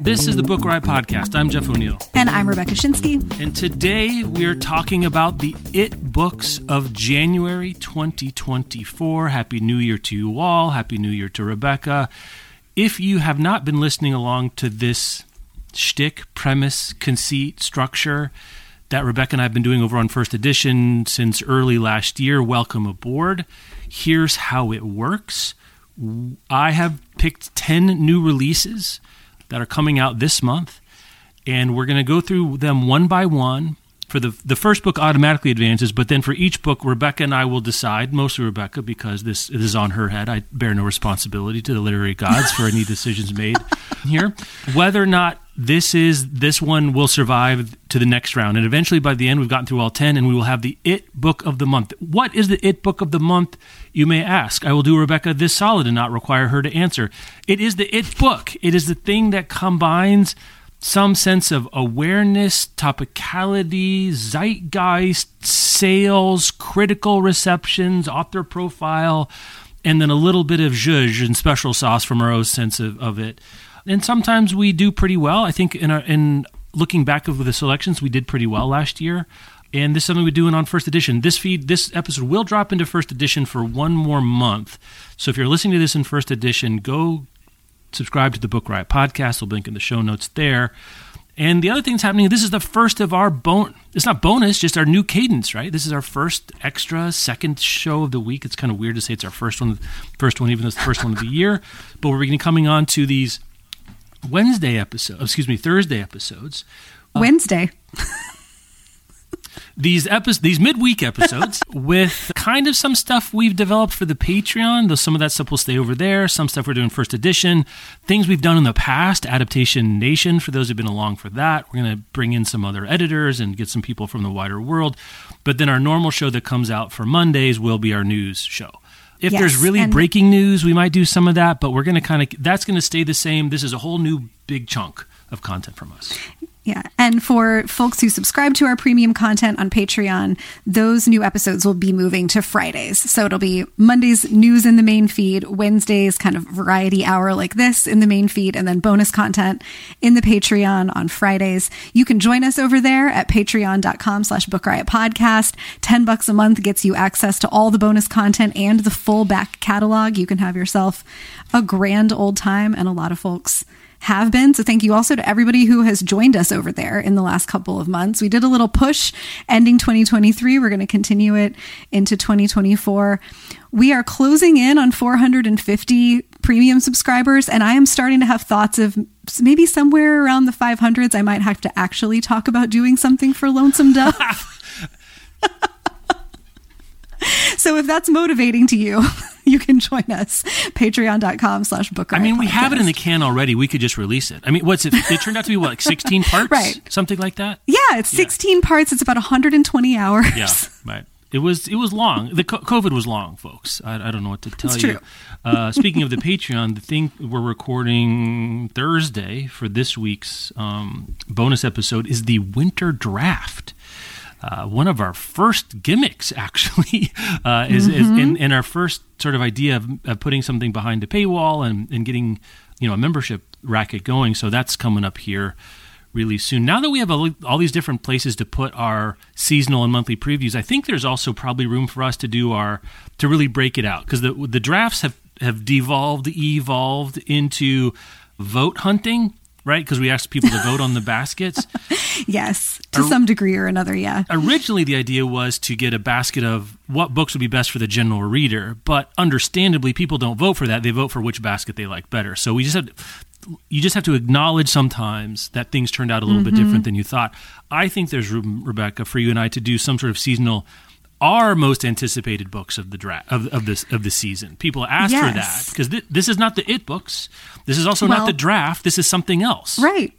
This is the Book Riot Podcast. I'm Jeff O'Neal. And I'm Rebecca Schinsky. And today we're talking about the It books of January 2024. Happy New Year to you all. Happy New Year to Rebecca. If you have not been listening along to this shtick, premise, conceit, structure that Rebecca and I have been doing over on First Edition since early last year, welcome aboard. Here's how it works. I have picked 10 new releases that are coming out this month, and we're going to go through them one by one. For the the first book automatically advances, but then for each book, Rebecca and I will decide. Mostly Rebecca, because this, this is on her head. I bear no responsibility to the literary gods for any decisions made here. Whether or not this is this one will survive to the next round, and eventually by the end, we've gotten through all ten, and we will have the It Book of the Month. What is the It Book of the Month? You may ask. I will do Rebecca this solid and not require her to answer. It is the It Book. It is the thing that combines some sense of awareness, topicality, zeitgeist, sales, critical receptions, author profile, and then a little bit of zhuzh and special sauce from our own sense of, of it. And sometimes we do pretty well. I think in our, in looking back over the selections, we did pretty well last year. And this is something we're doing on first edition. This feed, this episode will drop into first edition for one more month. So if you're listening to this in first edition, go subscribe to the Book Riot podcast. We'll link in the show notes there. And the other thing that's happening, this is the first of our bone. It's not bonus, just our new cadence, right? This is our first extra second show of the week. It's kind of weird to say it's our first one, first one, even though it's the first one of the year. But we're going to be coming on to these Wednesday episodes, oh, excuse me, Thursday episodes. Uh, Wednesday. these episodes, these midweek episodes, with kind of some stuff we've developed for the Patreon. Though some of that stuff will stay over there. Some stuff we're doing first edition. Things we've done in the past. Adaptation Nation. For those who've been along for that, we're going to bring in some other editors and get some people from the wider world. But then our normal show that comes out for Mondays will be our news show. If yes, there's really breaking news, we might do some of that, but we're going to kind of that's going to stay the same. This is a whole new big chunk of content from us. Yeah. And for folks who subscribe to our premium content on Patreon, those new episodes will be moving to Fridays. So it'll be Mondays news in the main feed, Wednesdays kind of variety hour like this in the main feed, and then bonus content in the Patreon on Fridays. You can join us over there at patreon.com slash book riot podcast. 10 bucks a month gets you access to all the bonus content and the full back catalog. You can have yourself a grand old time and a lot of folks have been. So thank you also to everybody who has joined us over there in the last couple of months. We did a little push ending 2023. We're going to continue it into 2024. We are closing in on 450 premium subscribers, and I am starting to have thoughts of maybe somewhere around the 500s, I might have to actually talk about doing something for Lonesome Dove. so if that's motivating to you, you can join us. Patreon.com slash book. I mean, we podcast. have it in the can already. We could just release it. I mean, what's it? It turned out to be what, like 16 parts? right. Something like that? Yeah, it's 16 yeah. parts. It's about 120 hours. Yeah, right. It was it was long. The COVID was long, folks. I, I don't know what to tell it's you. Uh, speaking of the Patreon, the thing we're recording Thursday for this week's um, bonus episode is the winter draft uh, one of our first gimmicks, actually, uh, is, mm-hmm. is in, in, our first sort of idea of, of, putting something behind a paywall and, and getting you know a membership racket going. So that's coming up here really soon. Now that we have a, all these different places to put our seasonal and monthly previews, I think there's also probably room for us to do our to really break it out because the the drafts have have devolved, evolved into vote hunting right? Because we asked people to vote on the baskets. yes, to some degree or another, yeah. Originally, the idea was to get a basket of what books would be best for the general reader, but understandably, people don't vote for that. They vote for which basket they like better. So we just have. You just have to acknowledge sometimes that things turned out a little mm-hmm. bit different than you thought. I think there's room, Rebecca, for you and I to do some sort of seasonal our most anticipated books of the draft of, of this of the season. People ask for that because th- this is not the it books. This is also not the draft. This is something else. Right.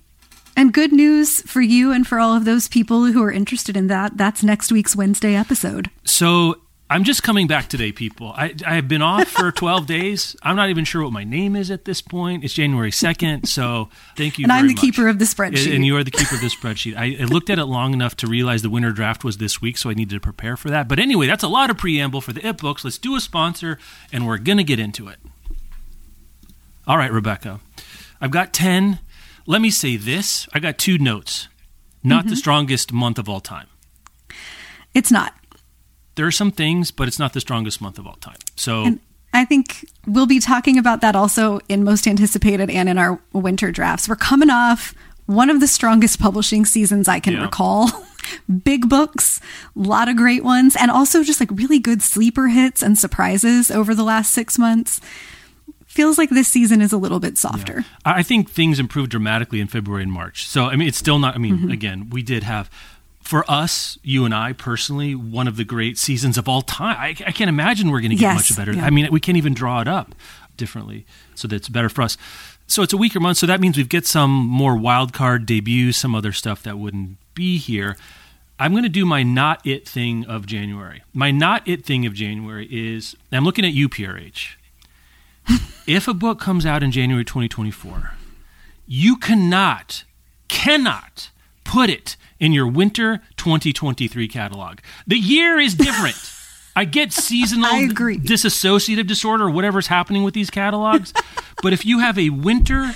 And good news for you and for all of those people who are interested in that. That's next week's Wednesday episode. So I'm just coming back today, people. I, I have been off for 12 days. I'm not even sure what my name is at this point. It's January 2nd. So thank you. And I'm the keeper of the spreadsheet. And you are the keeper of the spreadsheet. I, I looked at it long enough to realize the winter draft was this week, so I needed to prepare for that. But anyway, that's a lot of preamble for the It Books. Let's do a sponsor, and we're going to get into it. All right, Rebecca. I've got 10. Let me say this I got two notes. Not Mm-hmm. the strongest month of all time. It's not. There are some things, but it's not the strongest month of all time. So. And I think we'll be talking about that also in most anticipated and in our winter drafts. We're coming off one of the strongest publishing seasons I can Yeah. recall. Big books, a lot of great ones, and also just like really good sleeper hits and surprises over the last six months. Feels like this season is a little bit softer. I I think things improved dramatically in February and March. So I mean, it's still not. I mean, Mm-hmm. again, we did have, for us, you and I personally, one of the great seasons of all time. I, I can't imagine we're going to get Yes, much better. yeah. I mean, we can't even draw it up differently, so that's better for us. So it's a weaker month. So that means we've get some more wild card debuts, some other stuff that wouldn't be here. I'm going to do my not it thing of January. My not it thing of January is I'm looking at you, PRH if a book comes out in January 2024, you cannot, cannot put it in your winter 2023 catalog. The year is different. I get seasonal I agree. dissociative disorder or whatever's happening with these catalogs, but if you have a winter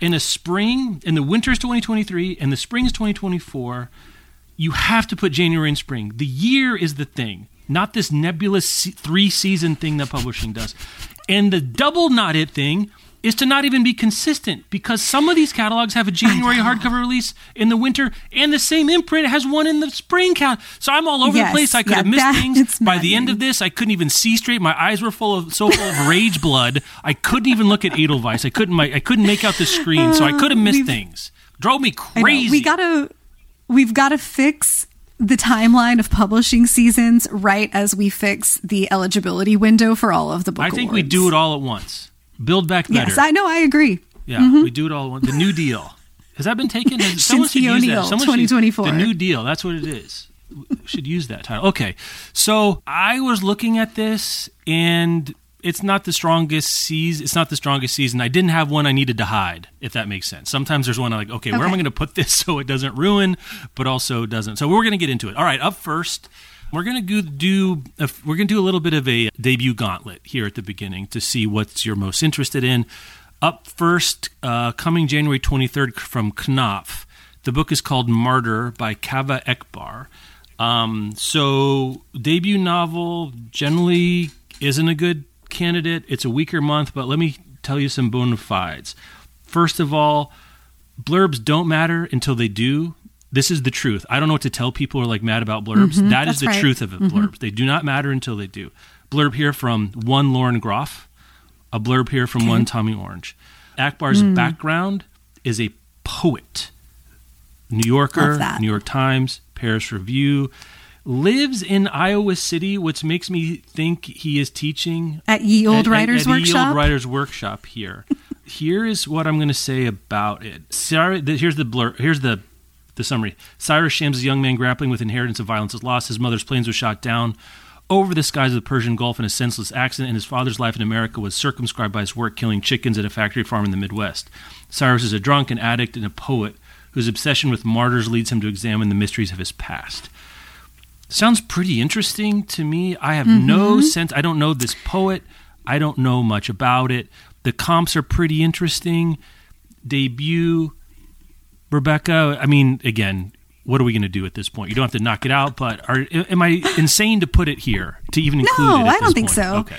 and a spring, and the winter's 2023 and the spring's 2024, you have to put January and spring. The year is the thing, not this nebulous three season thing that publishing does. And the double not it thing is to not even be consistent because some of these catalogs have a January hardcover release in the winter and the same imprint has one in the spring cat. So I'm all over Yes, the place. I could yeah, have missed things. By the end of this, I couldn't even see straight. My eyes were full of so full of rage blood. I couldn't even look at Edelweiss. I couldn't my, I couldn't make out the screen, so I could have missed things. Drove me crazy. We gotta we've gotta fix the timeline of publishing seasons right as we fix the eligibility window for all of the book I think we do it all at once. Build back better. Yes, I know, I agree. Yeah, mm-hmm. we do it all. The New Deal has that been taken? Has, someone should use that. Someone should- 2024. the New Deal. That's what it is. We should use that title. Okay, so I was looking at this, and it's not the strongest season. It's not the strongest season. I didn't have one I needed to hide, if that makes sense. Sometimes there's one I'm like, okay, where am I going to put this so it doesn't ruin, but also doesn't. So we're going to get into it. All right, up first. We're gonna go do a, we're gonna do a little bit of a debut gauntlet here at the beginning to see what's you're most interested in. Up first, uh, coming January 23rd from Knopf, the book is called Martyr by Kaveh Akbar. Um, so debut novel generally isn't a good candidate. It's a weaker month, but let me tell you some bona fides. First of all, blurbs don't matter until they do. This is the truth. I don't know what to tell people who are like mad about blurbs. That is the right. truth of it. Blurbs. They do not matter until they do. Blurb here from one Lauren Groff. A blurb here from one Tommy Orange. Akbar's Hmm. background is a poet. New Yorker, New York Times, Paris Review. Lives in Iowa City, which makes me think he is teaching At Ye Old at- at- Writers at Ye Workshop. Old Writers Workshop here. here is what I'm going to say about it. Sorry, here's the blur. Here's the the summary. Cyrus Shams is a young man grappling with inheritance of violence is lost. His mother's planes were shot down over the skies of the Persian Gulf in a senseless accident, and his father's life in America was circumscribed by his work killing chickens at a factory farm in the Midwest. Cyrus is a drunk, an addict, and a poet whose obsession with martyrs leads him to examine the mysteries of his past. Sounds pretty interesting to me. I have no mm-hmm. sense. I don't know this poet. I don't know much about it. The comps are pretty interesting. Debut, Rebecca. I mean, again, what are we going to do at this point? You don't have to knock it out, but are, am I insane to put it here to even include it? No, I don't think point? so. Okay.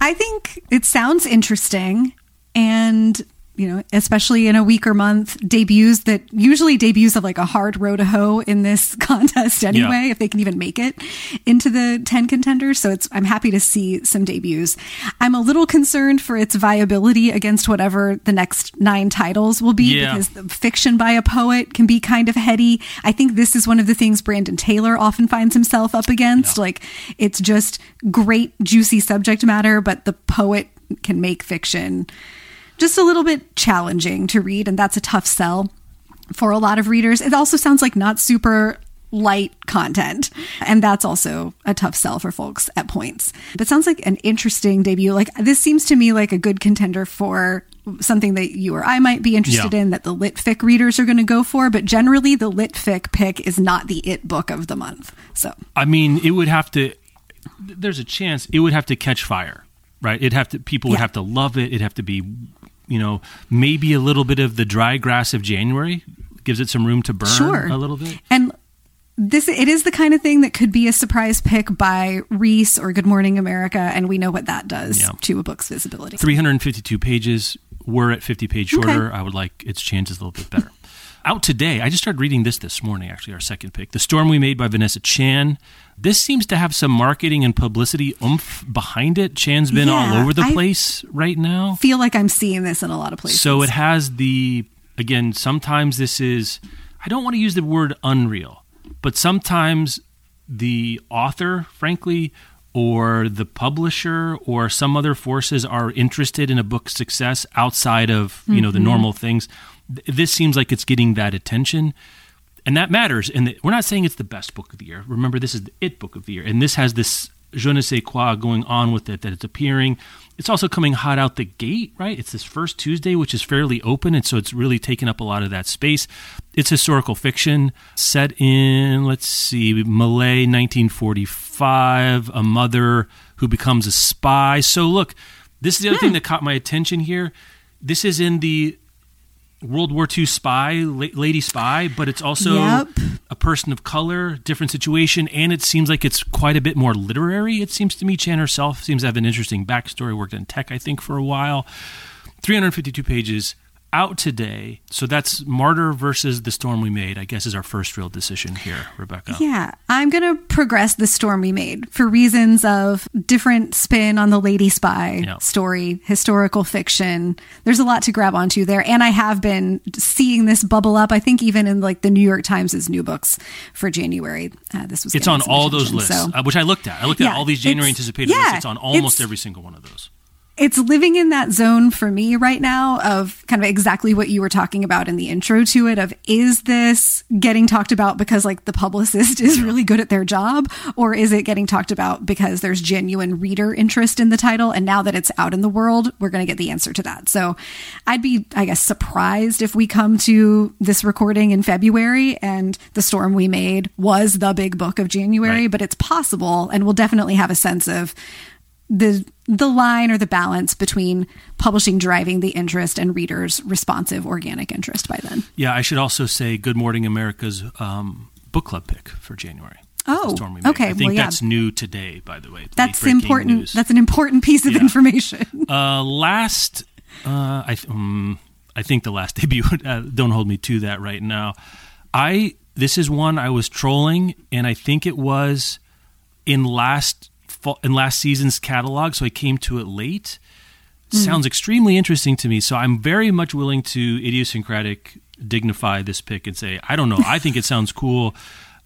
I think it sounds interesting and you know, especially in a week or month, debuts that usually debuts of like a hard row to hoe in this contest anyway, Yeah. if they can even make it into the 10 contenders. So it's, I'm happy to see some debuts. I'm a little concerned for its viability against whatever the next nine titles will be Yeah. because the fiction by a poet can be kind of heady. I think this is one of the things Brandon Taylor often finds himself up against. Like it's just great, juicy subject matter, but the poet can make fiction just a little bit challenging to read, and that's a tough sell for a lot of readers. It also sounds like not super light content, and that's also a tough sell for folks at points. But sounds like an interesting debut. Like this seems to me like a good contender for something that you or I might be interested Yeah. in that the litfic readers are going to go for, but generally the litfic pick is not the it book of the month. So, I mean, it would have to. There's a chance it would have to catch fire, right? It'd have to. People would Yeah. have to love it. It'd have to be, you know, maybe a little bit of the dry grass of January gives it some room to burn sure. a little bit. And this it is the kind of thing that could be a surprise pick by Reese or Good Morning America, and we know what that does Yeah. to a book's visibility. 352 pages. We're at 50 page shorter. Okay. I would like its chances a little bit better. Out today, I just started reading this this morning, actually, our second pick. The Storm We Made by Vanessa Chan. This seems to have some marketing and publicity oomph behind it. Chan's been all over the I- place right now. Feel like I'm seeing this in a lot of places. So it has the, again, sometimes this is, I don't want to use the word unreal, but sometimes the author, frankly, or the publisher or some other forces are interested in a book's success outside of you know the mm-hmm. normal things Th- this seems like it's getting that attention and that matters and the, we're not saying it's the best book of the year. Remember this is the it book of the year and this has this je ne sais quoi going on with it that it's appearing. It's also coming hot out the gate right? It's this first tuesday which is fairly open and so it's really taken up a lot of that space. It's historical fiction set in let's see malay 1945 a mother who becomes a spy. So look this is the other thing hmm. that caught my attention here. This is in the World War II spy, la- lady spy, but it's also Yep. a person of color, different situation, and it seems like it's quite a bit more literary. It seems to me Chan herself seems to have an interesting backstory. Worked in tech, I think, for a while. 352 pages out today. So that's Martyr versus The Storm We Made, I guess, is our first real decision here, Rebecca. Yeah, I'm going to progress the storm we made for reasons of different spin on the Lady Spy story, historical fiction. There's a lot to grab onto there. And I have been seeing this bubble up, I think, even in like the New York Times' new books for January. Uh, this was It's on all those lists, so- uh, which I looked at. I looked at Yeah, all these January anticipated yeah, lists. It's on almost it's- every single one of those. It's living in that zone for me right now of kind of exactly what you were talking about in the intro to it of is this getting talked about because like the publicist is really good at their job? Or is it getting talked about because there's genuine reader interest in the title? And now that it's out in the world we're going to get the answer to that. So i'd be i guess surprised if we come to this recording in february and the storm we made was the big book of january Right. but it's possible and we'll definitely have a sense of the the line or the balance between publishing driving the interest and readers responsive organic interest by then Yeah, I should also say Good Morning America's um, book club pick for January. Oh, okay, I think well, yeah. that's new today, by the way. that's important news. that's an important piece of Yeah. information Uh, last, uh, I th- um, I think the last debut. Uh, don't hold me to that right now. I this is one I was trolling, and I think it was in last fall, in last season's catalog, so I came to it late. Hmm. Sounds extremely interesting to me, so I'm very much willing to idiosyncratic dignify this pick and say I don't know. I think it sounds cool.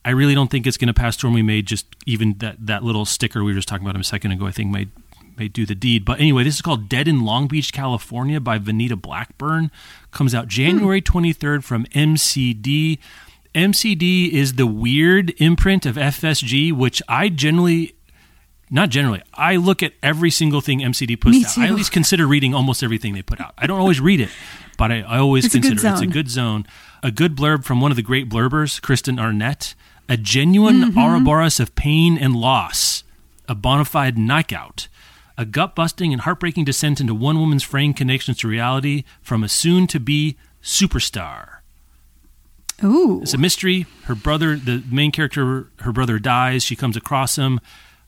I really don't think it's going to pass Storm We Made. Just even that that little sticker we were just talking about a second ago, I think might may do the deed. But anyway, this is called Dead in Long Beach, California by Venita Blackburn. Comes out hmm. January 23rd from MCD. MCD is the weird imprint of FSG, which I generally, not generally, I look at every single thing MCD puts out. I at least consider reading almost everything they put out. I don't always read it, but I, I always It's a consider it's a good zone. A good blurb from one of the great blurbers, Kristen Arnett. A genuine Mm-hmm. Ouroboros of pain and loss. A bona fide knockout. A gut busting and heartbreaking descent into one woman's fraying connections to reality from a soon to be superstar. ooh It's a mystery. Her brother, the main character, her brother dies. She comes across him,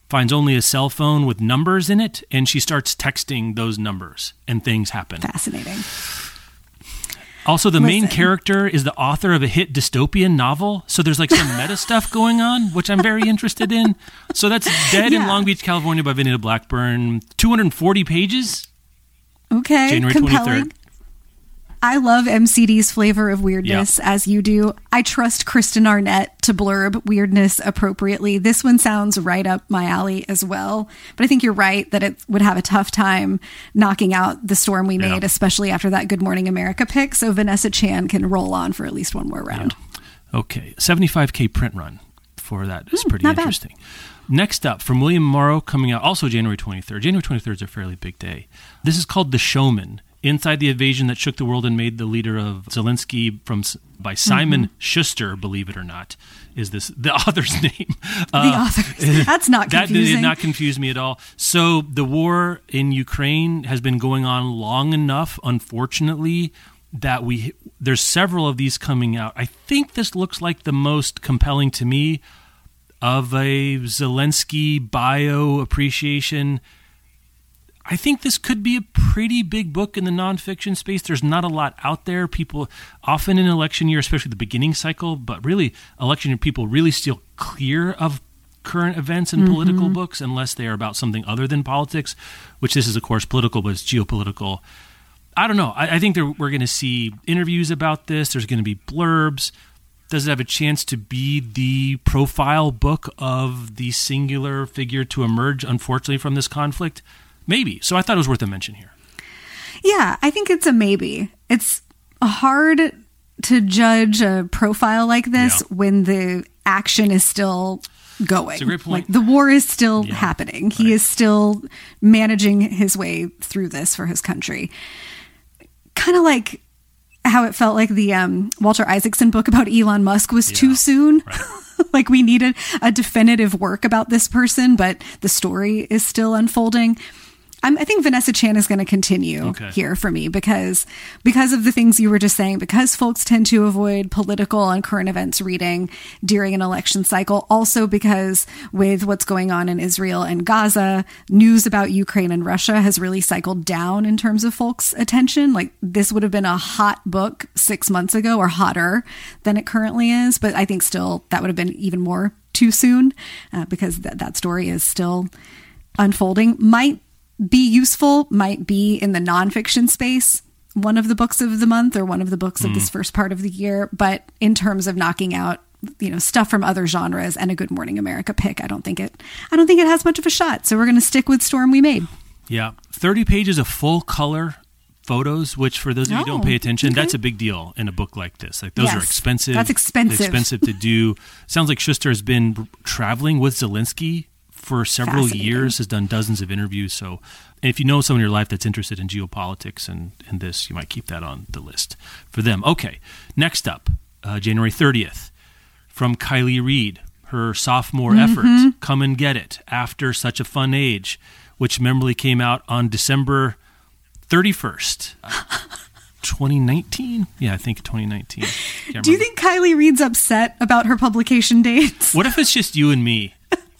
finds only a cell phone with numbers in it, and she starts texting those numbers, and things happen. fascinating Also, the main character is the author of a hit dystopian novel. So there's like some meta stuff going on, which I'm very interested in. So that's Dead in Long Beach, California by Venita Blackburn. 240 pages, Okay, January compelling. 23rd. I love MCD's flavor of weirdness as you do. I trust Kristen Arnett to blurb weirdness appropriately. This one sounds right up my alley as well. But I think you're right that it would have a tough time knocking out the storm we Yeah. made, especially after that Good Morning America pick. So Vanessa Chan can roll on for at least one more round. Okay, 75k print run for that is pretty Hmm, not bad. interesting. Next up, from William Morrow, coming out also January 23rd. January 23rd is a fairly big day. This is called The Showman. Inside the invasion that shook the world and made the leader of Zelensky from by Simon Mm-hmm. Shuster, believe it or not, is this the author's name? The author. That's not confusing. That did not confuse me at all. So the war in Ukraine has been going on long enough, unfortunately, that we there's several of these coming out. I think this looks like the most compelling to me of a Zelensky bio appreciation. I think this could be a pretty big book in the nonfiction space. There's not a lot out there. People often in election year, especially the beginning cycle, but really election year, people really steal clear of current events and political mm-hmm. books unless they are about something other than politics, which this is of course political, but it's geopolitical. I don't know. I, I think there, we're going to see interviews about this. There's going to be blurbs. Does it have a chance to be the profile book of the singular figure to emerge, unfortunately, from this conflict? Maybe. So I thought it was worth a mention here. Yeah, I think it's a maybe. It's hard to judge a profile like this Yeah. when the action is still going. It's a great point. Like the war is still Yeah, happening. He is still managing his way through this for his country. Kind of like how it felt like the um, Walter Isaacson book about Elon Musk was too soon. right. like we needed a definitive work about this person, but the story is still unfolding. I'm, I think Vanessa Chan is going to continue Okay. here for me because because of the things you were just saying. Because folks tend to avoid political and current events reading during an election cycle. Also because with what's going on in Israel and Gaza, news about Ukraine and Russia has really cycled down in terms of folks' attention. Like this would have been a hot book six months ago or hotter than it currently is, but I think still that would have been even more too soon uh, because that that story is still unfolding. Might be useful, might be in the nonfiction space, one of the books of the month or one of the books of this mm. first part of the year. But in terms of knocking out, you know, stuff from other genres and a Good Morning America pick, I don't think it, I don't think it has much of a shot. So we're going to stick with Storm We Made. Yeah. 30 pages of full color photos, which for those of you who don't Oh, pay attention, okay. that's a big deal in a book like this. Like those are expensive. that's expensive. Expensive to do. Sounds like Shuster has been traveling with Zelensky for several years, has done dozens of interviews. So if you know someone in your life that's interested in geopolitics and, and this, you might keep that on the list for them. Okay. Next up, uh, January 30th, from Kiley Reid, her sophomore Mm-hmm. effort, Come and Get It, After Such a Fun Age, which memorably came out on December 31st, uh, 2019. Yeah, I think 2019. Do you think Kiley Reid's upset about her publication dates? What if it's just you and me?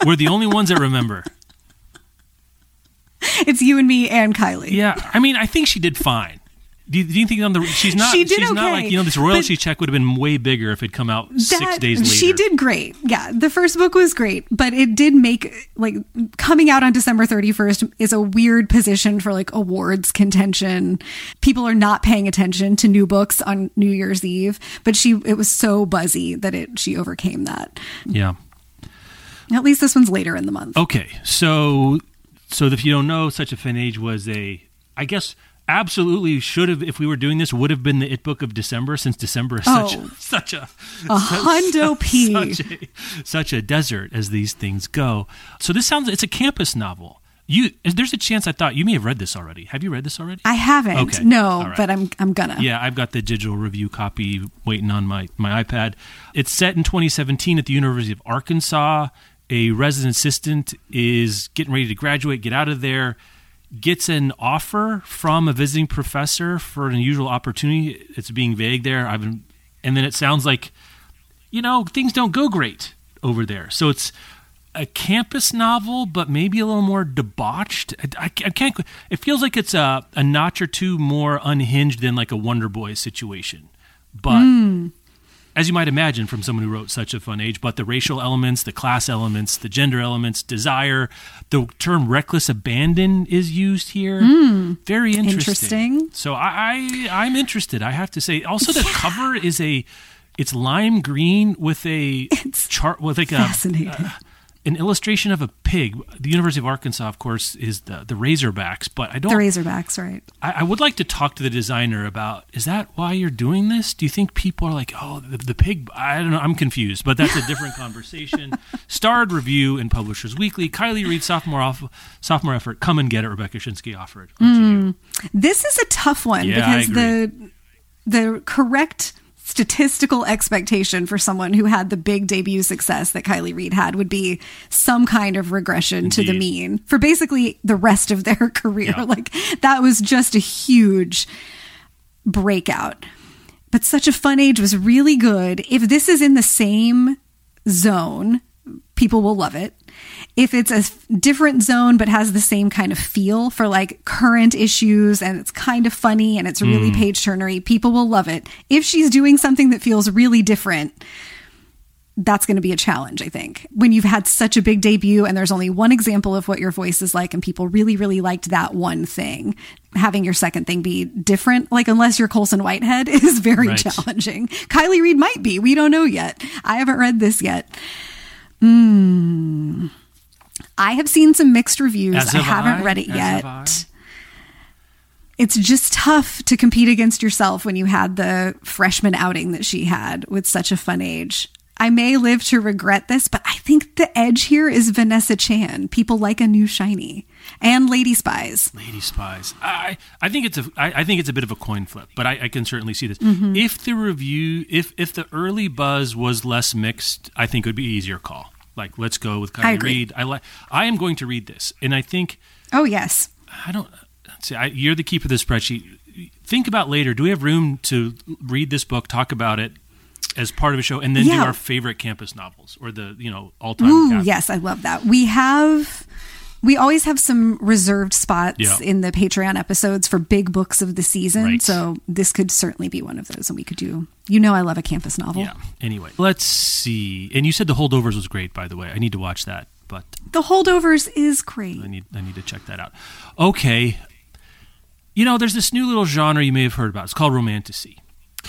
We're the only ones that remember. It's you and me and Kiley. Yeah, I mean, I think she did fine. Do you, do you think on the she's not She did she's not like you know this royalty check would have been way bigger if it come out six days later. She did great. Yeah, the first book was great, but it did make like coming out on December 31st is a weird position for like awards contention. People are not paying attention to new books on New Year's Eve, but she it was so buzzy that it she overcame that. Yeah. At least this one's later in the month. Okay, so so if you don't know, such a fun age was a, I guess, absolutely should have if we were doing this would have been the it book of December since December is such Oh. such a A hundo P. such a such a desert as these things go. So this sounds it's a campus novel. You there's a chance I thought you may have read this already. Have you read this already? I haven't. Okay. No, right. but I'm I'm gonna. Yeah, I've got the digital review copy waiting on my, my iPad. It's set in 2017 at the University of Arkansas. A resident assistant is getting ready to graduate, get out of there, gets an offer from a visiting professor for an unusual opportunity. It's being vague there. I've been, and then it sounds like, you know, things don't go great over there. So it's a campus novel, but maybe a little more debauched. I, I, can't. It feels like it's a, a notch or two more unhinged than like a Wonder Boy situation. But Mm. As you might imagine from someone who wrote such a fun age, but the racial elements, the class elements, the gender elements, desire, the term reckless abandon is used here. Hmm. Very interesting. Interesting. So I, I I'm interested. I have to say. Also, the cover is a it's lime green with a chart with like a Fascinating. An illustration of a pig. The University of Arkansas, of course, is the the Razorbacks, but I don't. the Razorbacks, right? I, I would like to talk to the designer about is that why you're doing this? Do you think people are like, oh, the, the pig? I don't know. I'm confused, but that's a different conversation. Starred review in Publishers Weekly. Kiley Reid, sophomore off, sophomore effort. Come and get it. Rebecca Schinsky offered. Hmm. This is a tough one Yeah, because the the correct statistical expectation for someone who had the big debut success that Kiley Reid had would be some kind of regression to the mean for basically the rest of their career. Yeah. Like that was just a huge breakout. But such a fun age was really good. If this is in the same zone, people will love it. If it's a different zone but has the same kind of feel for like current issues and it's kind of funny and it's really hmm. page turnery, people will love it. If she's doing something that feels really different, that's going to be a challenge, I think. When you've had such a big debut and there's only one example of what your voice is like and people really, really liked that one thing, having your second thing be different, like unless you're Colson Whitehead, is very Right. challenging. Kiley Reid might be. We don't know yet. I haven't read this yet. Mm. I have seen some mixed reviews. As I have haven't I. read it yet it's just tough to compete against yourself when you had the freshman outing that she had with such a fun age. I may live to regret this, but I think the edge here is Vanessa Chan. People like a new shiny and Lady Spies. Lady Spies. I I think it's a I, I think it's a bit of a coin flip, but I, I can certainly see this. Mm-hmm. If the review if if the early buzz was less mixed, I think it would be easier call. Like let's go with Kiley. Reid. I like I am going to read this, and I think Oh yes, I don't see. I, you're the keeper of the spreadsheet. Think about later. Do we have room to read this book, talk about it as part of a show, and then do our favorite campus novels or the you know all time? Ooh, yes, I love that. We have we always have some reserved spots Yeah. in the Patreon episodes for big books of the season. Right. So this could certainly be one of those and we could do you know I love a campus novel. Yeah. Anyway, let's see. And you said the holdovers was great, by the way. I need to watch that, but The holdovers is great. I need I need to check that out. Okay. You know, there's this new little genre you may have heard about. It's called romantasy.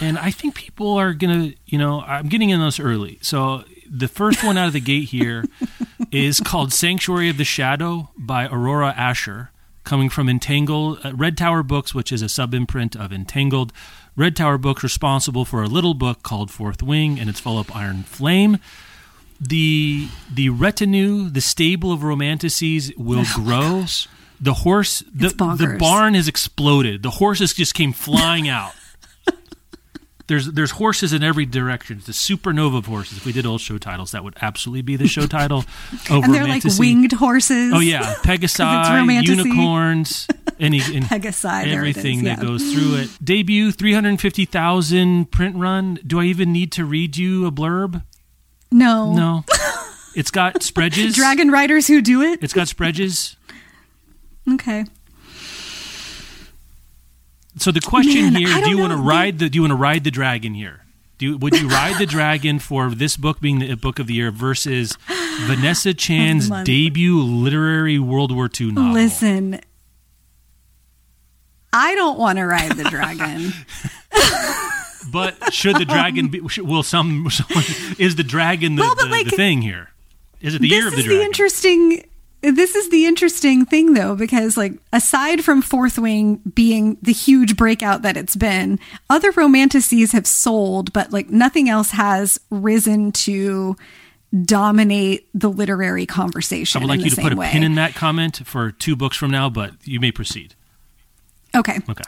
And I think people are going to, you know, I'm getting in this early. So the first one out of the gate here is called Sanctuary of the Shadow by Aurora Ascher, coming from Entangled, uh, Red Tower Books, which is a sub imprint of Entangled. Red Tower Books responsible for a little book called Fourth Wing and its follow up Iron Flame the the retinue, the stable of romantasies will grow. The horse, the, the barn has exploded. The horses just came flying out. There's there's horses in every direction. It's a supernova of horses. If we did old show titles, that would absolutely be the show title of and they're like winged horses. Oh yeah, Pegasi, unicorns, any and Pegasi, everything is, that goes through it. Debut, three hundred fifty thousand print run. Do I even need to read you a blurb? No. No. It's got spreages. Dragon riders who do it? It's got spreages. Okay. So the question Man, here: Do you want to ride the? Do you want to ride the dragon here? Do you, would you ride the dragon for this book being the book of the year versus Vanessa Chan's debut literary World War II novel? Listen. I don't want to ride the dragon. But should the dragon be? Will some? Someone, is the dragon the, Well, the, like- the thing here? Is it the year of the is dragon? the interesting this is the interesting thing though because like aside from fourth wing being the huge breakout that it's been other romantasies have sold but like nothing else has risen to dominate the literary conversation. I would like you to put a way. pin in that comment for two books from now, but you may proceed. okay Okay.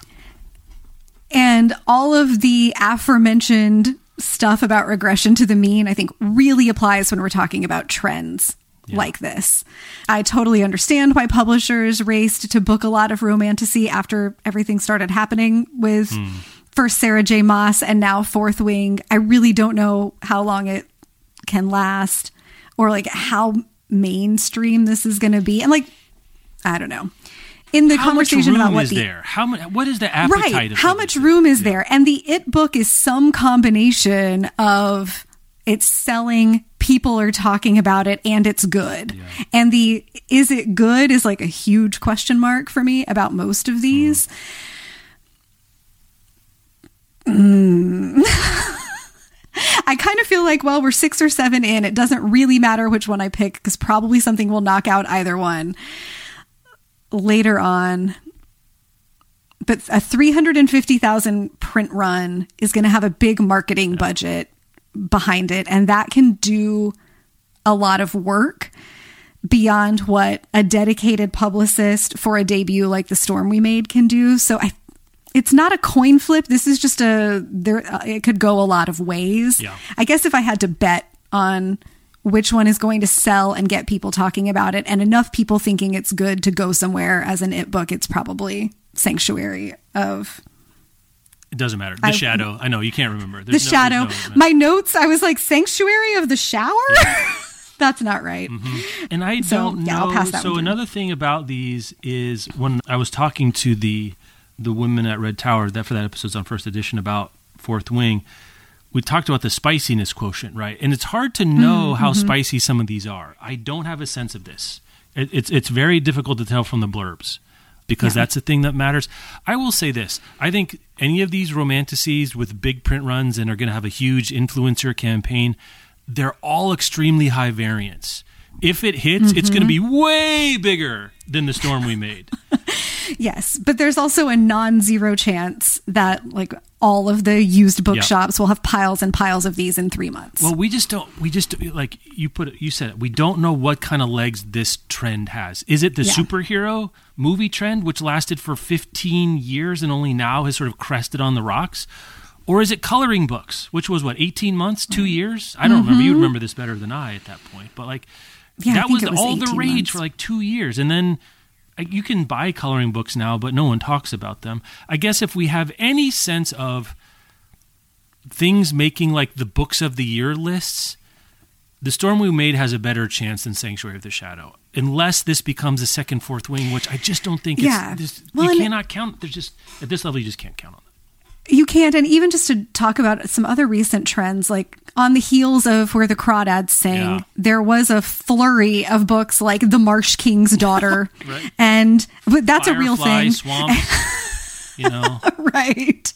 And all of the aforementioned stuff about regression to the mean, I think, really applies when we're talking about trends like this. I totally understand why publishers raced to book a lot of romantasy after everything started happening with hmm. first Sarah J. Maas and now Fourth Wing. I really don't know how long it can last or like how mainstream this is going to be. And like, I don't know. In the How conversation about what is the there? How much? What is the appetite? right of how much room is there and the it book is some combination of it's selling people are talking about it and it's good. And the is it good is like a huge question mark for me about most of these. Mm. I kind of feel like, well, we're six or seven in. It doesn't really matter which one I pick because probably something will knock out either one later on. But a 350,000 print run is going to have a big marketing budget behind it. And that can do a lot of work beyond what a dedicated publicist for a debut like the storm we made can do. So i it's not a coin flip. This is just a there uh, it could go a lot of ways. Yeah. i guess if i had to bet on which one is going to sell and get people talking about it and enough people thinking it's good to go somewhere as an it book it's probably sanctuary of It doesn't matter. The I- shadow. I know you can't remember. the no- shadow there's no- my notes i was like sanctuary of the shower that's not right And I So, don't yeah, know. I'll pass that so another thing about these is when I was talking to the the women at Red Tower that for that episode's on first edition about Fourth Wing, we talked about the spiciness quotient, right? And it's hard to know Mm-hmm. how spicy some of these are. I don't have a sense of this. It, it's it's very difficult to tell from the blurbs because Yeah. that's the thing that matters. I will say this: I think any of these romantasies with big print runs and are going to have a huge influencer campaign, they're all extremely high variance. If it hits, it's going to be Mm-hmm. way bigger than the storm we made. yes but there's also a non-zero chance that like all of the used bookshops will have piles and piles of these in three months Well, we just don't. We just like you put. it You said it. We don't know what kind of legs this trend has. Is it the Yeah. superhero movie trend, which lasted for 15 years and only now has sort of crested on the rocks, or is it coloring books, which was what 18 months, two years? I don't remember. You remember this better than I at that point, but like Mm-hmm. Yeah, that was, was all the rage months. for like two years, and then. You can buy coloring books now, but no one talks about them. I guess if we have any sense of things making like the books of the year lists, the storm we made has a better chance than Sanctuary of the Shadow, unless this becomes a second, fourth wing, which I just don't think. Yeah. it's, this, Well, you cannot count. There's just at this level, you just can't count on it. You can't, and even just to talk about some other recent trends, like on the heels of where the crawdads sang, Yeah. there was a flurry of books like The Marsh King's Daughter, Right. and but that's a real thing, you know, right?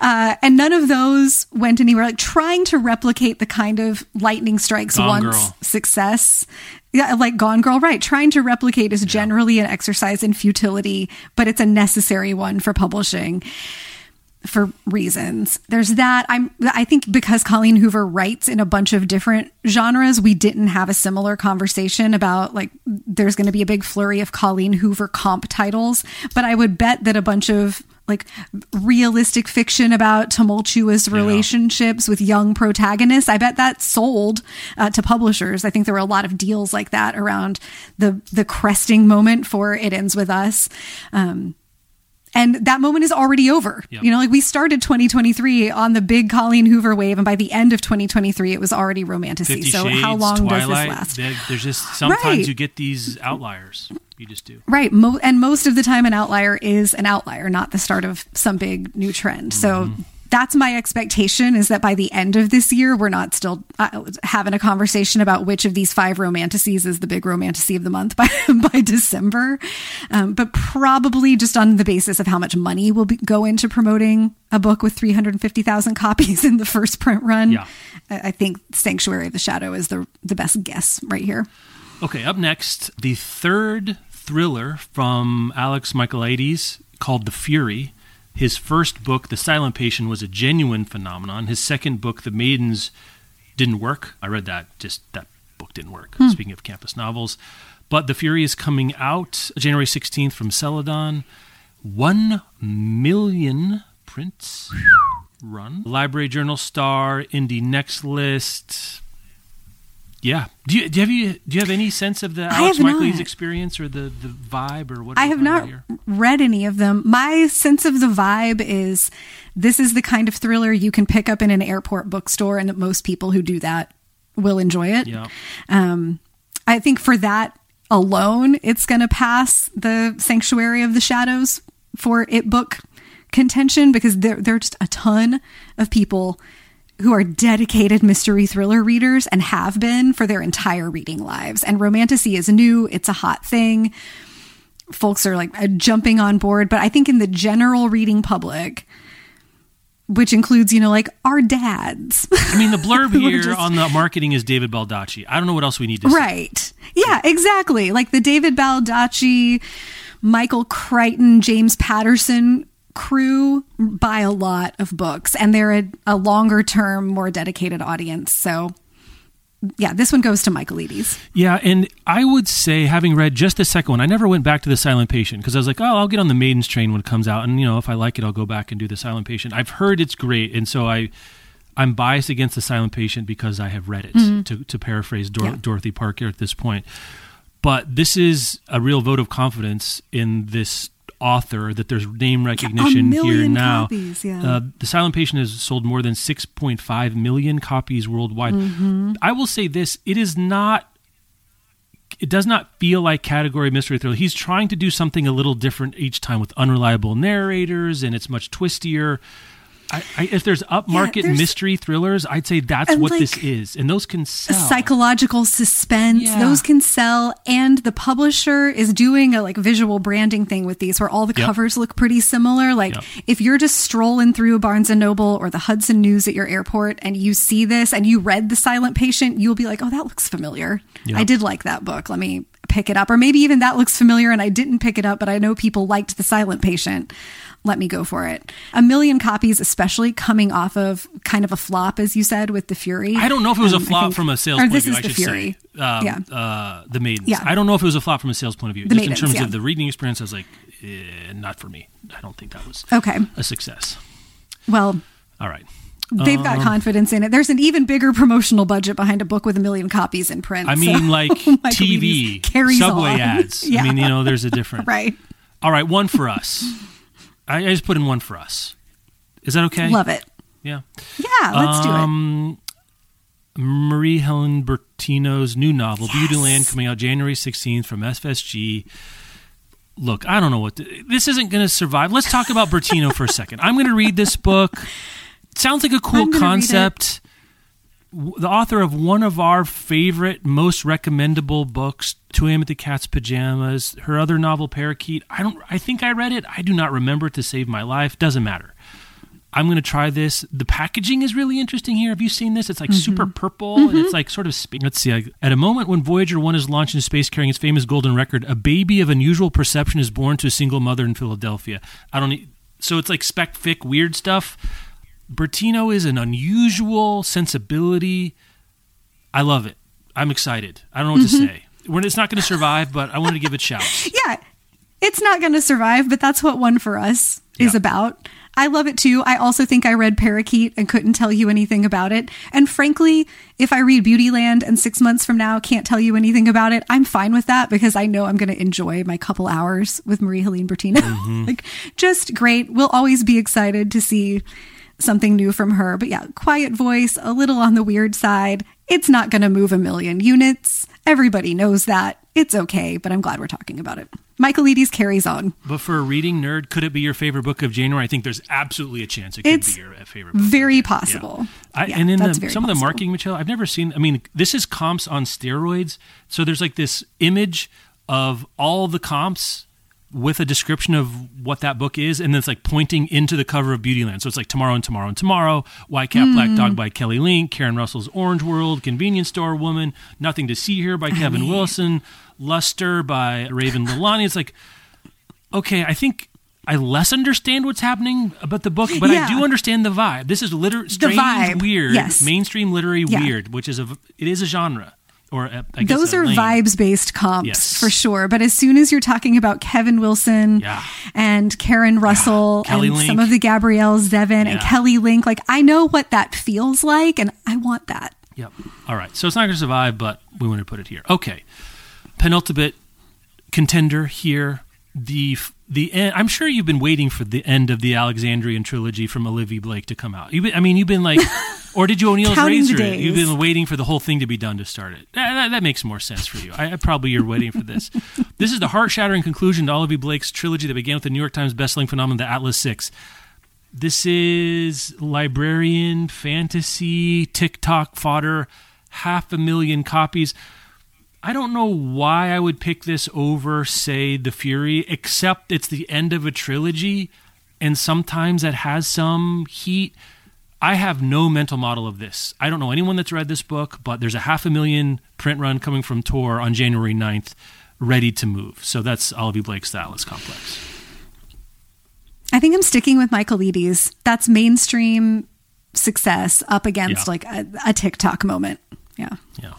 Uh, and none of those went anywhere. Like trying to replicate the kind of lightning strikes Gone once Girl. success. Yeah, like Gone Girl, right? Trying to replicate is generally an exercise in futility, but it's a necessary one for publishing for reasons. There's that. I'm I think because Colleen Hoover writes in a bunch of different genres, we didn't have a similar conversation about like there's going to be a big flurry of Colleen Hoover comp titles, but I would bet that a bunch of like realistic fiction about tumultuous relationships with young protagonists. I bet that sold uh, to publishers. I think there were a lot of deals like that around the the cresting moment for It Ends with Us. Um, and that moment is already over. Yep. You know, like we started 2023 on the big Colleen Hoover wave, and by the end of 2023, it was already romantasy. So Shades, how long Twilight. does this last? There's just sometimes Right. you get these outliers. You just do. Right. Mo- and most of the time, an outlier is an outlier, not the start of some big new trend. So Mm-hmm. That's my expectation is that by the end of this year, we're not still uh, having a conversation about which of these five romantasies is the big romantasy of the month by, by December. Um, but probably just on the basis of how much money will be, go into promoting a book with 350,000 copies in the first print run. Yeah. I I think Sanctuary of the Shadow is the, the best guess right here. Okay, up next, the third thriller from Alex Michaelides called The Fury. His first book, The Silent Patient, was a genuine phenomenon. His second book, The Maidens, didn't work. I read that, just that book didn't work. Hmm. Speaking of campus novels. But The Fury is coming out January 16th from Celadon. One million prints run. Library Journal Star, Indie Next List. Yeah. Do you, do you have you do you have any sense of the Alex not. experience or the, the vibe or what? I have not here? read any of them. My sense of the vibe is this is the kind of thriller you can pick up in an airport bookstore, and that most people who do that will enjoy it. Yeah. Um, I think for that alone, it's going to pass the Sanctuary of the Shadows for it book contention because there, there are just a ton of people who are dedicated mystery thriller readers and have been for their entire reading lives. And romantasy is new, it's a hot thing. Folks are like uh, jumping on board, but I think in the general reading public, which includes, you know, like our dads. I mean, the blurb here just- on the marketing is David Baldacci. I don't know what else we need to say. Right. Yeah, exactly. Like the David Baldacci, Michael Crichton, James Patterson crew buy a lot of books and they're a, a longer term, more dedicated audience. So yeah, this one goes to Michaelides. Yeah, and I would say, having read just the second one, I never went back to the Silent Patient because I was like, oh, I'll get on the Maidens train when it comes out, and you know, if I like it, I'll go back and do the Silent Patient. I've heard it's great, and so I, I'm biased against the Silent Patient because I have read it. Mm-hmm. To, to paraphrase Dor- Yeah. Dorothy Parker at this point, but this is a real vote of confidence in this author that there's name recognition here now. copies, yeah. Uh, the Silent Patient has sold more than 6.5 million copies worldwide. Mm-hmm. I will say this: it is not. It does not feel like category mystery thriller. He's trying to do something a little different each time with unreliable narrators, and it's much twistier. I, I, if there's upmarket there's- mystery thrillers, I'd say that's what like, this is, and those can sell. Psychological suspense, Yeah. those can sell. And the publisher is doing a like visual branding thing with these where all the Yep. covers look pretty similar. Like Yep. if you're just strolling through Barnes and Noble or the Hudson News at your airport and you see this and you read The Silent Patient, you'll be like, oh, that looks familiar. Yep. I did like that book. Let me pick it up. Or maybe even that looks familiar and I didn't pick it up, but I know people liked The Silent Patient. Let me go for it. A million copies, especially coming off of kind of a flop, as you said, with The Fury. I don't know if it was Um, a flop think- from a sales point this of view. is I The should Fury. say, um, yeah. uh, the maidens. Yeah. I don't know if it was a flop from a sales point of view. The Just Maidens, in terms yeah. of the reading experience, I was like, eh, not for me. I don't think that was Okay. a success. Well, All right. They've got Um, confidence in it. There's an even bigger promotional budget behind a book with a million copies in print. I so mean, like TV, subway on. ads. Yeah. I mean, you know, there's a different. right. All right, one for us. I, I just put in one for us. Is that okay? Love it. Yeah. Yeah, let's do it. Um, Marie Helen Bertino's new novel, Beautyland, coming out January 16th from FSG. Look, I don't know what to, this isn't going to survive. Let's talk about Bertino for a second. I'm going to read this book. Sounds like a cool I'm gonna read it. concept. The author of one of our favorite, most recommendable books, 2 A.M. at the Cat's Pajamas, her other novel, Parakeet. I don't. I think I read it. I do not remember it to save my life. Doesn't matter. I'm going to try this. The packaging is really interesting here. Have you seen this? It's like mm-hmm. super purple and mm-hmm. it's like sort of. Sp- Let's see. Like, At a moment when Voyager 1 is launched into space carrying its famous golden record, a baby of unusual perception is born to a single mother in Philadelphia. I don't need. So it's like spec fic weird stuff. Bertino is an unusual sensibility. I love it. I'm excited. I don't know what to mm-hmm. say. When it's not going to survive, but I wanted to give it shouts. Yeah, it's not going to survive, but that's what one for us is Yeah. about. I love it too. I also think I read Parakeet and couldn't tell you anything about it. And frankly, if I read Beautyland and six months from now can't tell you anything about it, I'm fine with that because I know I'm going to enjoy my couple hours with Marie Helene Bertino. Mm-hmm. like, just great. We'll always be excited to see something new from her. But yeah, quiet voice, a little on the weird side. It's not going to move a million units. Everybody knows that. It's okay, but I'm glad we're talking about it. Michaelides carries on. But for a reading nerd, could it be your favorite book of January? I think there's absolutely a chance it could It's be your favorite book. Very Yeah. possible. I, Yeah, and in that's the, very some of the possible. marketing material, I've never seen. I mean, this is comps on steroids. So there's like this image of all the comps with a description of what that book is, and then it's like pointing into the cover of Beautyland. So it's like Tomorrow and Tomorrow and Tomorrow, White Cat, Hmm. Black Dog by Kelly Link, Karen Russell's Orange World, Convenience Store Woman, Nothing to See Here by Kevin Wilson, Luster by Raven Leilani. It's like, okay, I think I less understand what's happening about the book, but I do understand the vibe. This is liter- strange, vibe, weird, yes. mainstream literary Yeah. weird, which is a it is a genre or uh, guess Those uh, are vibes based comps Yes. for sure. But as soon as you're talking about Kevin Wilson Yeah. and Karen Russell Kelly and Link. some of the Gabrielle Zevin and Kelly Link, like I know what that feels like and I want that. Yep. All right. So it's not going to survive, but we want to put it here. Okay. Penultimate contender here. The the end. I'm sure you've been waiting for the end of the Alexandrian trilogy from Olivie Blake to come out. You've been, I mean, you've been like Or did you O'Neal's Counting razor it? You've been waiting for the whole thing to be done to start it. That, that- that makes more sense for you. I, I probably you're waiting for this. this is the heart-shattering conclusion to Olivie Blake's trilogy that began with the New York Times bestselling phenomenon, The Atlas Six. This is librarian fantasy TikTok fodder, half a million copies. I don't know why I would pick this over, say, The Fury, except it's the end of a trilogy, and sometimes that has some heat. I have no mental model of this. I don't know anyone that's read this book, but there's a half a million print run coming from Tor on January 9th, ready to move. So that's Olivie Blake's The Atlas Complex. I think I'm sticking with Michaelides. That's mainstream success up against Yeah. like a, a TikTok moment. Yeah. Yeah.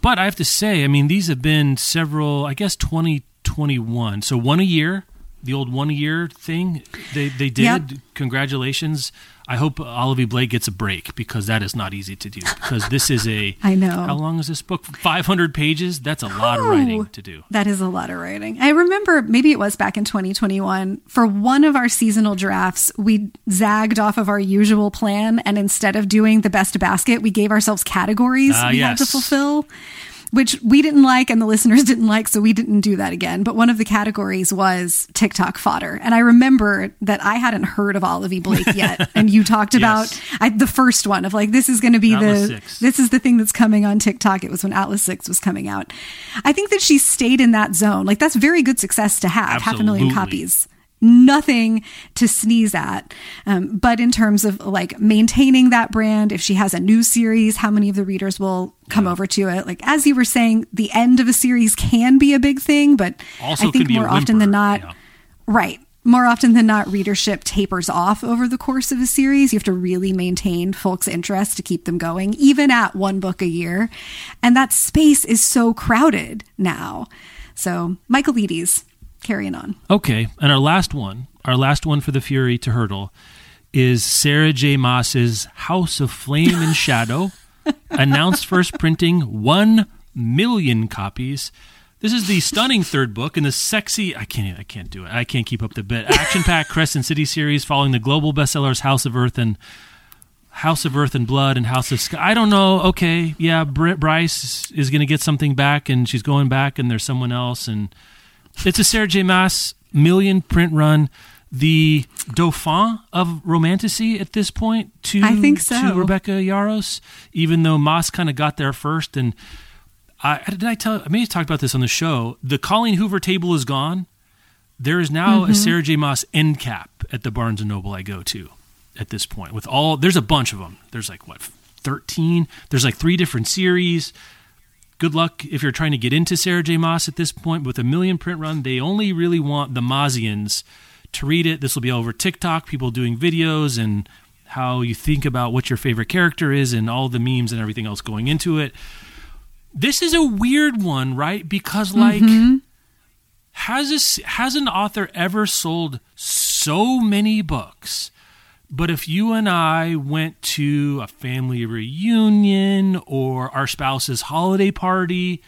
But I have to say, I mean, these have been several, I guess 2021. So one a year, the old one a year thing, they, they did. Yep. Congratulations. I hope Olivie Blake gets a break because that is not easy to do. Because this is a. I know. How long is this book? 500 pages? That's a lot of writing to do. That is a lot of writing. I remember maybe it was back in 2021 for one of our seasonal drafts, we zagged off of our usual plan. And instead of doing the best basket, we gave ourselves categories Ah, we had to fulfill, which we didn't like and the listeners didn't like. So we didn't do that again. But one of the categories was TikTok fodder. And I remember that I hadn't heard of Olivie Blake yet. and you talked about I, the first one of like, this is going to be Atlas the, Six. this is the thing that's coming on TikTok. It was when Atlas 6 was coming out. I think that she stayed in that zone. Like that's very good success to have. Half a million copies. Nothing to sneeze at. Um, but in terms of like maintaining that brand, if she has a new series, how many of the readers will come over to it? Like, as you were saying, the end of a series can be a big thing, but Also I think can be a more often than not, yeah. Right. More often than not, readership tapers off over the course of a series. You have to really maintain folks' interest to keep them going, even at one book a year. And that space is so crowded now. So, Michael Michaelides, carrying on. Okay, and our last one, our last one for the Fury to hurdle, is Sarah J. Maas's House of Flame and Shadow, announced first printing one million copies. This is the stunning third book in the sexy. I can't. I can't do it. I can't keep up the bit. Action-packed Crescent City series, following the global bestsellers House of Earth and House of Earth and Blood and House of Sky. I don't know. Okay, yeah, Br- Bryce is going to get something back, and she's going back, and there's someone else, and it's a Sarah J. Maas million print run, the Dauphin of romantasy at this point to I think so. to Rebecca Yarros, even though Maas kind of got there first. And I did I tell I may have talked about this on the show. The Colleen Hoover table is gone. There is now Mm-hmm. a Sarah J. Maas end cap at the Barnes and Noble I go to at this point. With all there's a bunch of them. There's like what thirteen. There's like three different series good luck if you're trying to get into Sarah J. Maas at this point. With a million print run, they only really want the Mozians to read it. This will be over TikTok, people doing videos and how you think about what your favorite character is and all the memes and everything else going into it. This is a weird one, right? Because like mm-hmm. has this has an author ever sold so many books but if you and I went to a family reunion or our spouse's holiday party,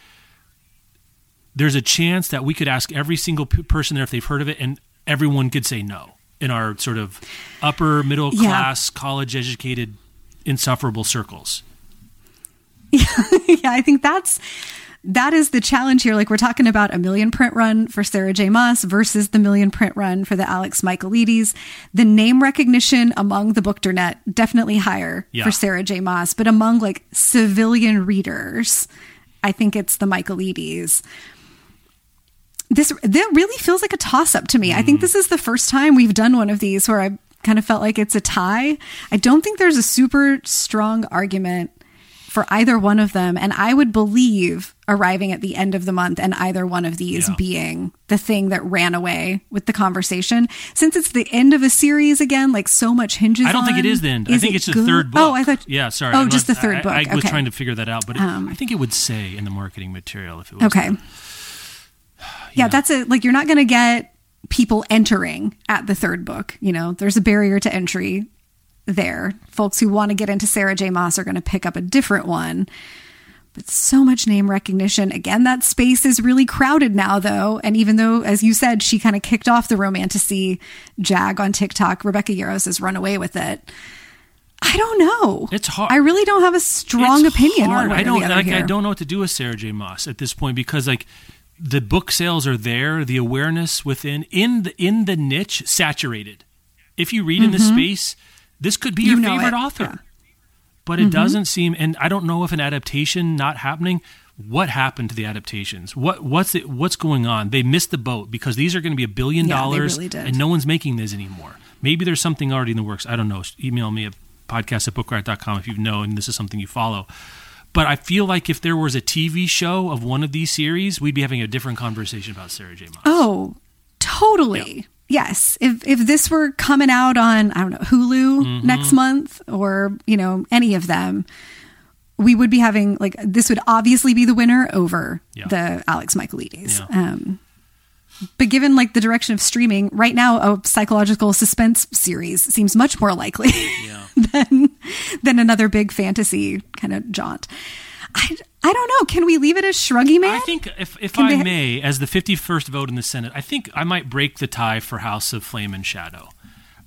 there's a chance that we could ask every single person there if they've heard of it, and everyone could say no in our sort of upper middle Yeah. class, college educated, insufferable circles. yeah, I think that's that is the challenge here. Like we're talking about a million print run for Sarah J. Maas versus the million print run for the Alex Michaelides. The name recognition among the bookdernet definitely higher Yeah. for Sarah J. Maas, but among like civilian readers, I think it's the Michaelides. This that really feels like a toss up to me. I think mm. this is the first time we've done one of these where I kind of felt like it's a tie. I don't think there's a super strong argument for either one of them. And I would believe arriving at the end of the month and either one of these Yeah. being the thing that ran away with the conversation. Since it's the end of a series again, like so much hinges I don't think it is on, the end. I think it it's the third book. Oh, I thought. Yeah, sorry. Oh, just the third I- book. I, was okay. Um, trying to figure that out, but it, I think it would say in the marketing material if it was. Okay. Yeah, that's it. Like you're not going to get people entering at the third book. You know, there's a barrier to entry there. Folks who want to get into Sarah J. Maas are going to pick up a different one. But so much name recognition. Again, that space is really crowded now, though. And even though, as you said, she kind of kicked off the romantasy jag on TikTok, Rebecca Yarros has run away with it. I don't know. It's hard. I really don't have a strong It's opinion hard. I don't like. I don't know what to do with Sarah J. Maas at this point because like the book sales are there, the awareness within in the in the niche saturated. If you read in the mm-hmm. space, this could be Mm-hmm. You your favorite it. author. Yeah. Mm-hmm. But it doesn't seem, and I don't know if an adaptation not happening. What happened to the adaptations? What what's it, what's going on? They missed the boat because these are going to be a billion Yeah, dollars, really and no one's making this anymore. Maybe there's something already in the works. I don't know. Email me at podcast at bookriot.com if you know and this is something you follow. But I feel like if there was a TV show of one of these series, we'd be having a different conversation about Sarah J. Maas. Oh, totally. Yes. If if this were coming out on I don't know Hulu Mm-hmm. next month or you know any of them, we would be having like this would obviously be the winner over Yeah. the Alex Michaelides. Yeah. Um, but given like the direction of streaming right now, a psychological suspense series seems much more likely Yeah. than than another big fantasy kind of jaunt. I, I don't know. Can we leave it as Shruggy Man? I think if, if Can I they- may, as the 51st vote in the Senate, I think I might break the tie for House of Flame and Shadow.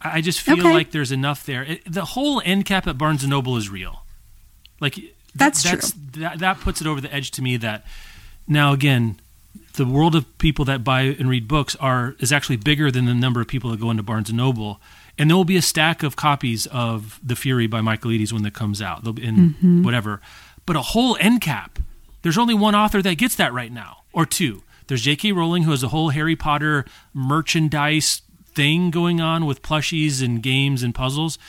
I just feel Okay. like there's enough there. It, the whole end cap at Barnes and Noble is real. Like th- That's that's That, that puts it over the edge to me. That now again, the world of people that buy and read books are is actually bigger than the number of people that go into Barnes and Noble. And there will be a stack of copies of The Fury by Michael Michaelides when that comes out. They'll be in Mm-hmm. whatever. But a whole end cap. There's only one author that gets that right now, or two. There's J.K. Rowling, who has a whole Harry Potter merchandise thing going on with plushies and games and puzzles.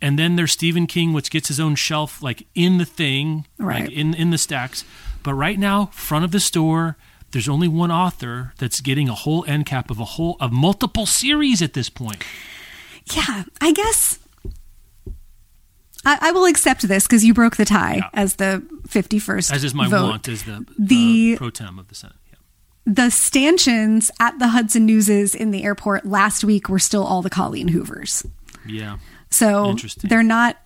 And then there's Stephen King, which gets his own shelf like in the thing, Right. like in in the stacks. But right now, front of the store, there's only one author that's getting a whole end cap of a whole of multiple series at this point. Yeah, I guess I, I will accept this because you broke the tie Yeah. as the 51st. As is my vote. want as the, The- uh, pro tem of the Senate. Yeah. The stanchions at the Hudson Newses in the airport last week were still all the Colleen Hoovers. Yeah. So they're not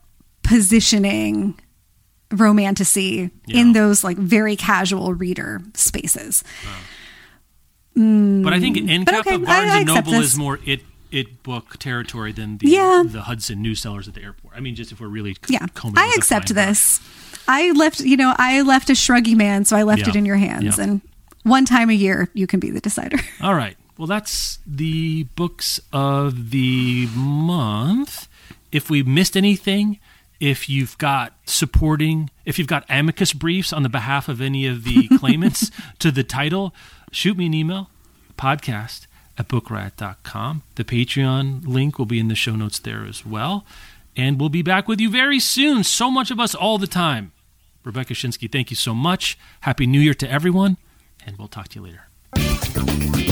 positioning romantasy in those like very casual reader spaces. But I think end But cap okay, of Barnes I- I and Noble this. is more it it book territory than the Yeah. the Hudson news sellers at the airport. I mean, just if we're really Yeah, combing I accept this. I left, you know, I left a shruggy man, so I left Yeah. it in your hands. Yeah. And one time a year, you can be the decider. All right. Well, that's the books of the month. If we missed anything, if you've got supporting, if you've got amicus briefs on the behalf of any of the claimants to the title, shoot me an email, podcast at bookriot.com. The Patreon link will be in the show notes there as well. And we'll be back with you very soon. So much of us all the time. Rebecca Schinsky, thank you so much. Happy New Year to everyone, and we'll talk to you later.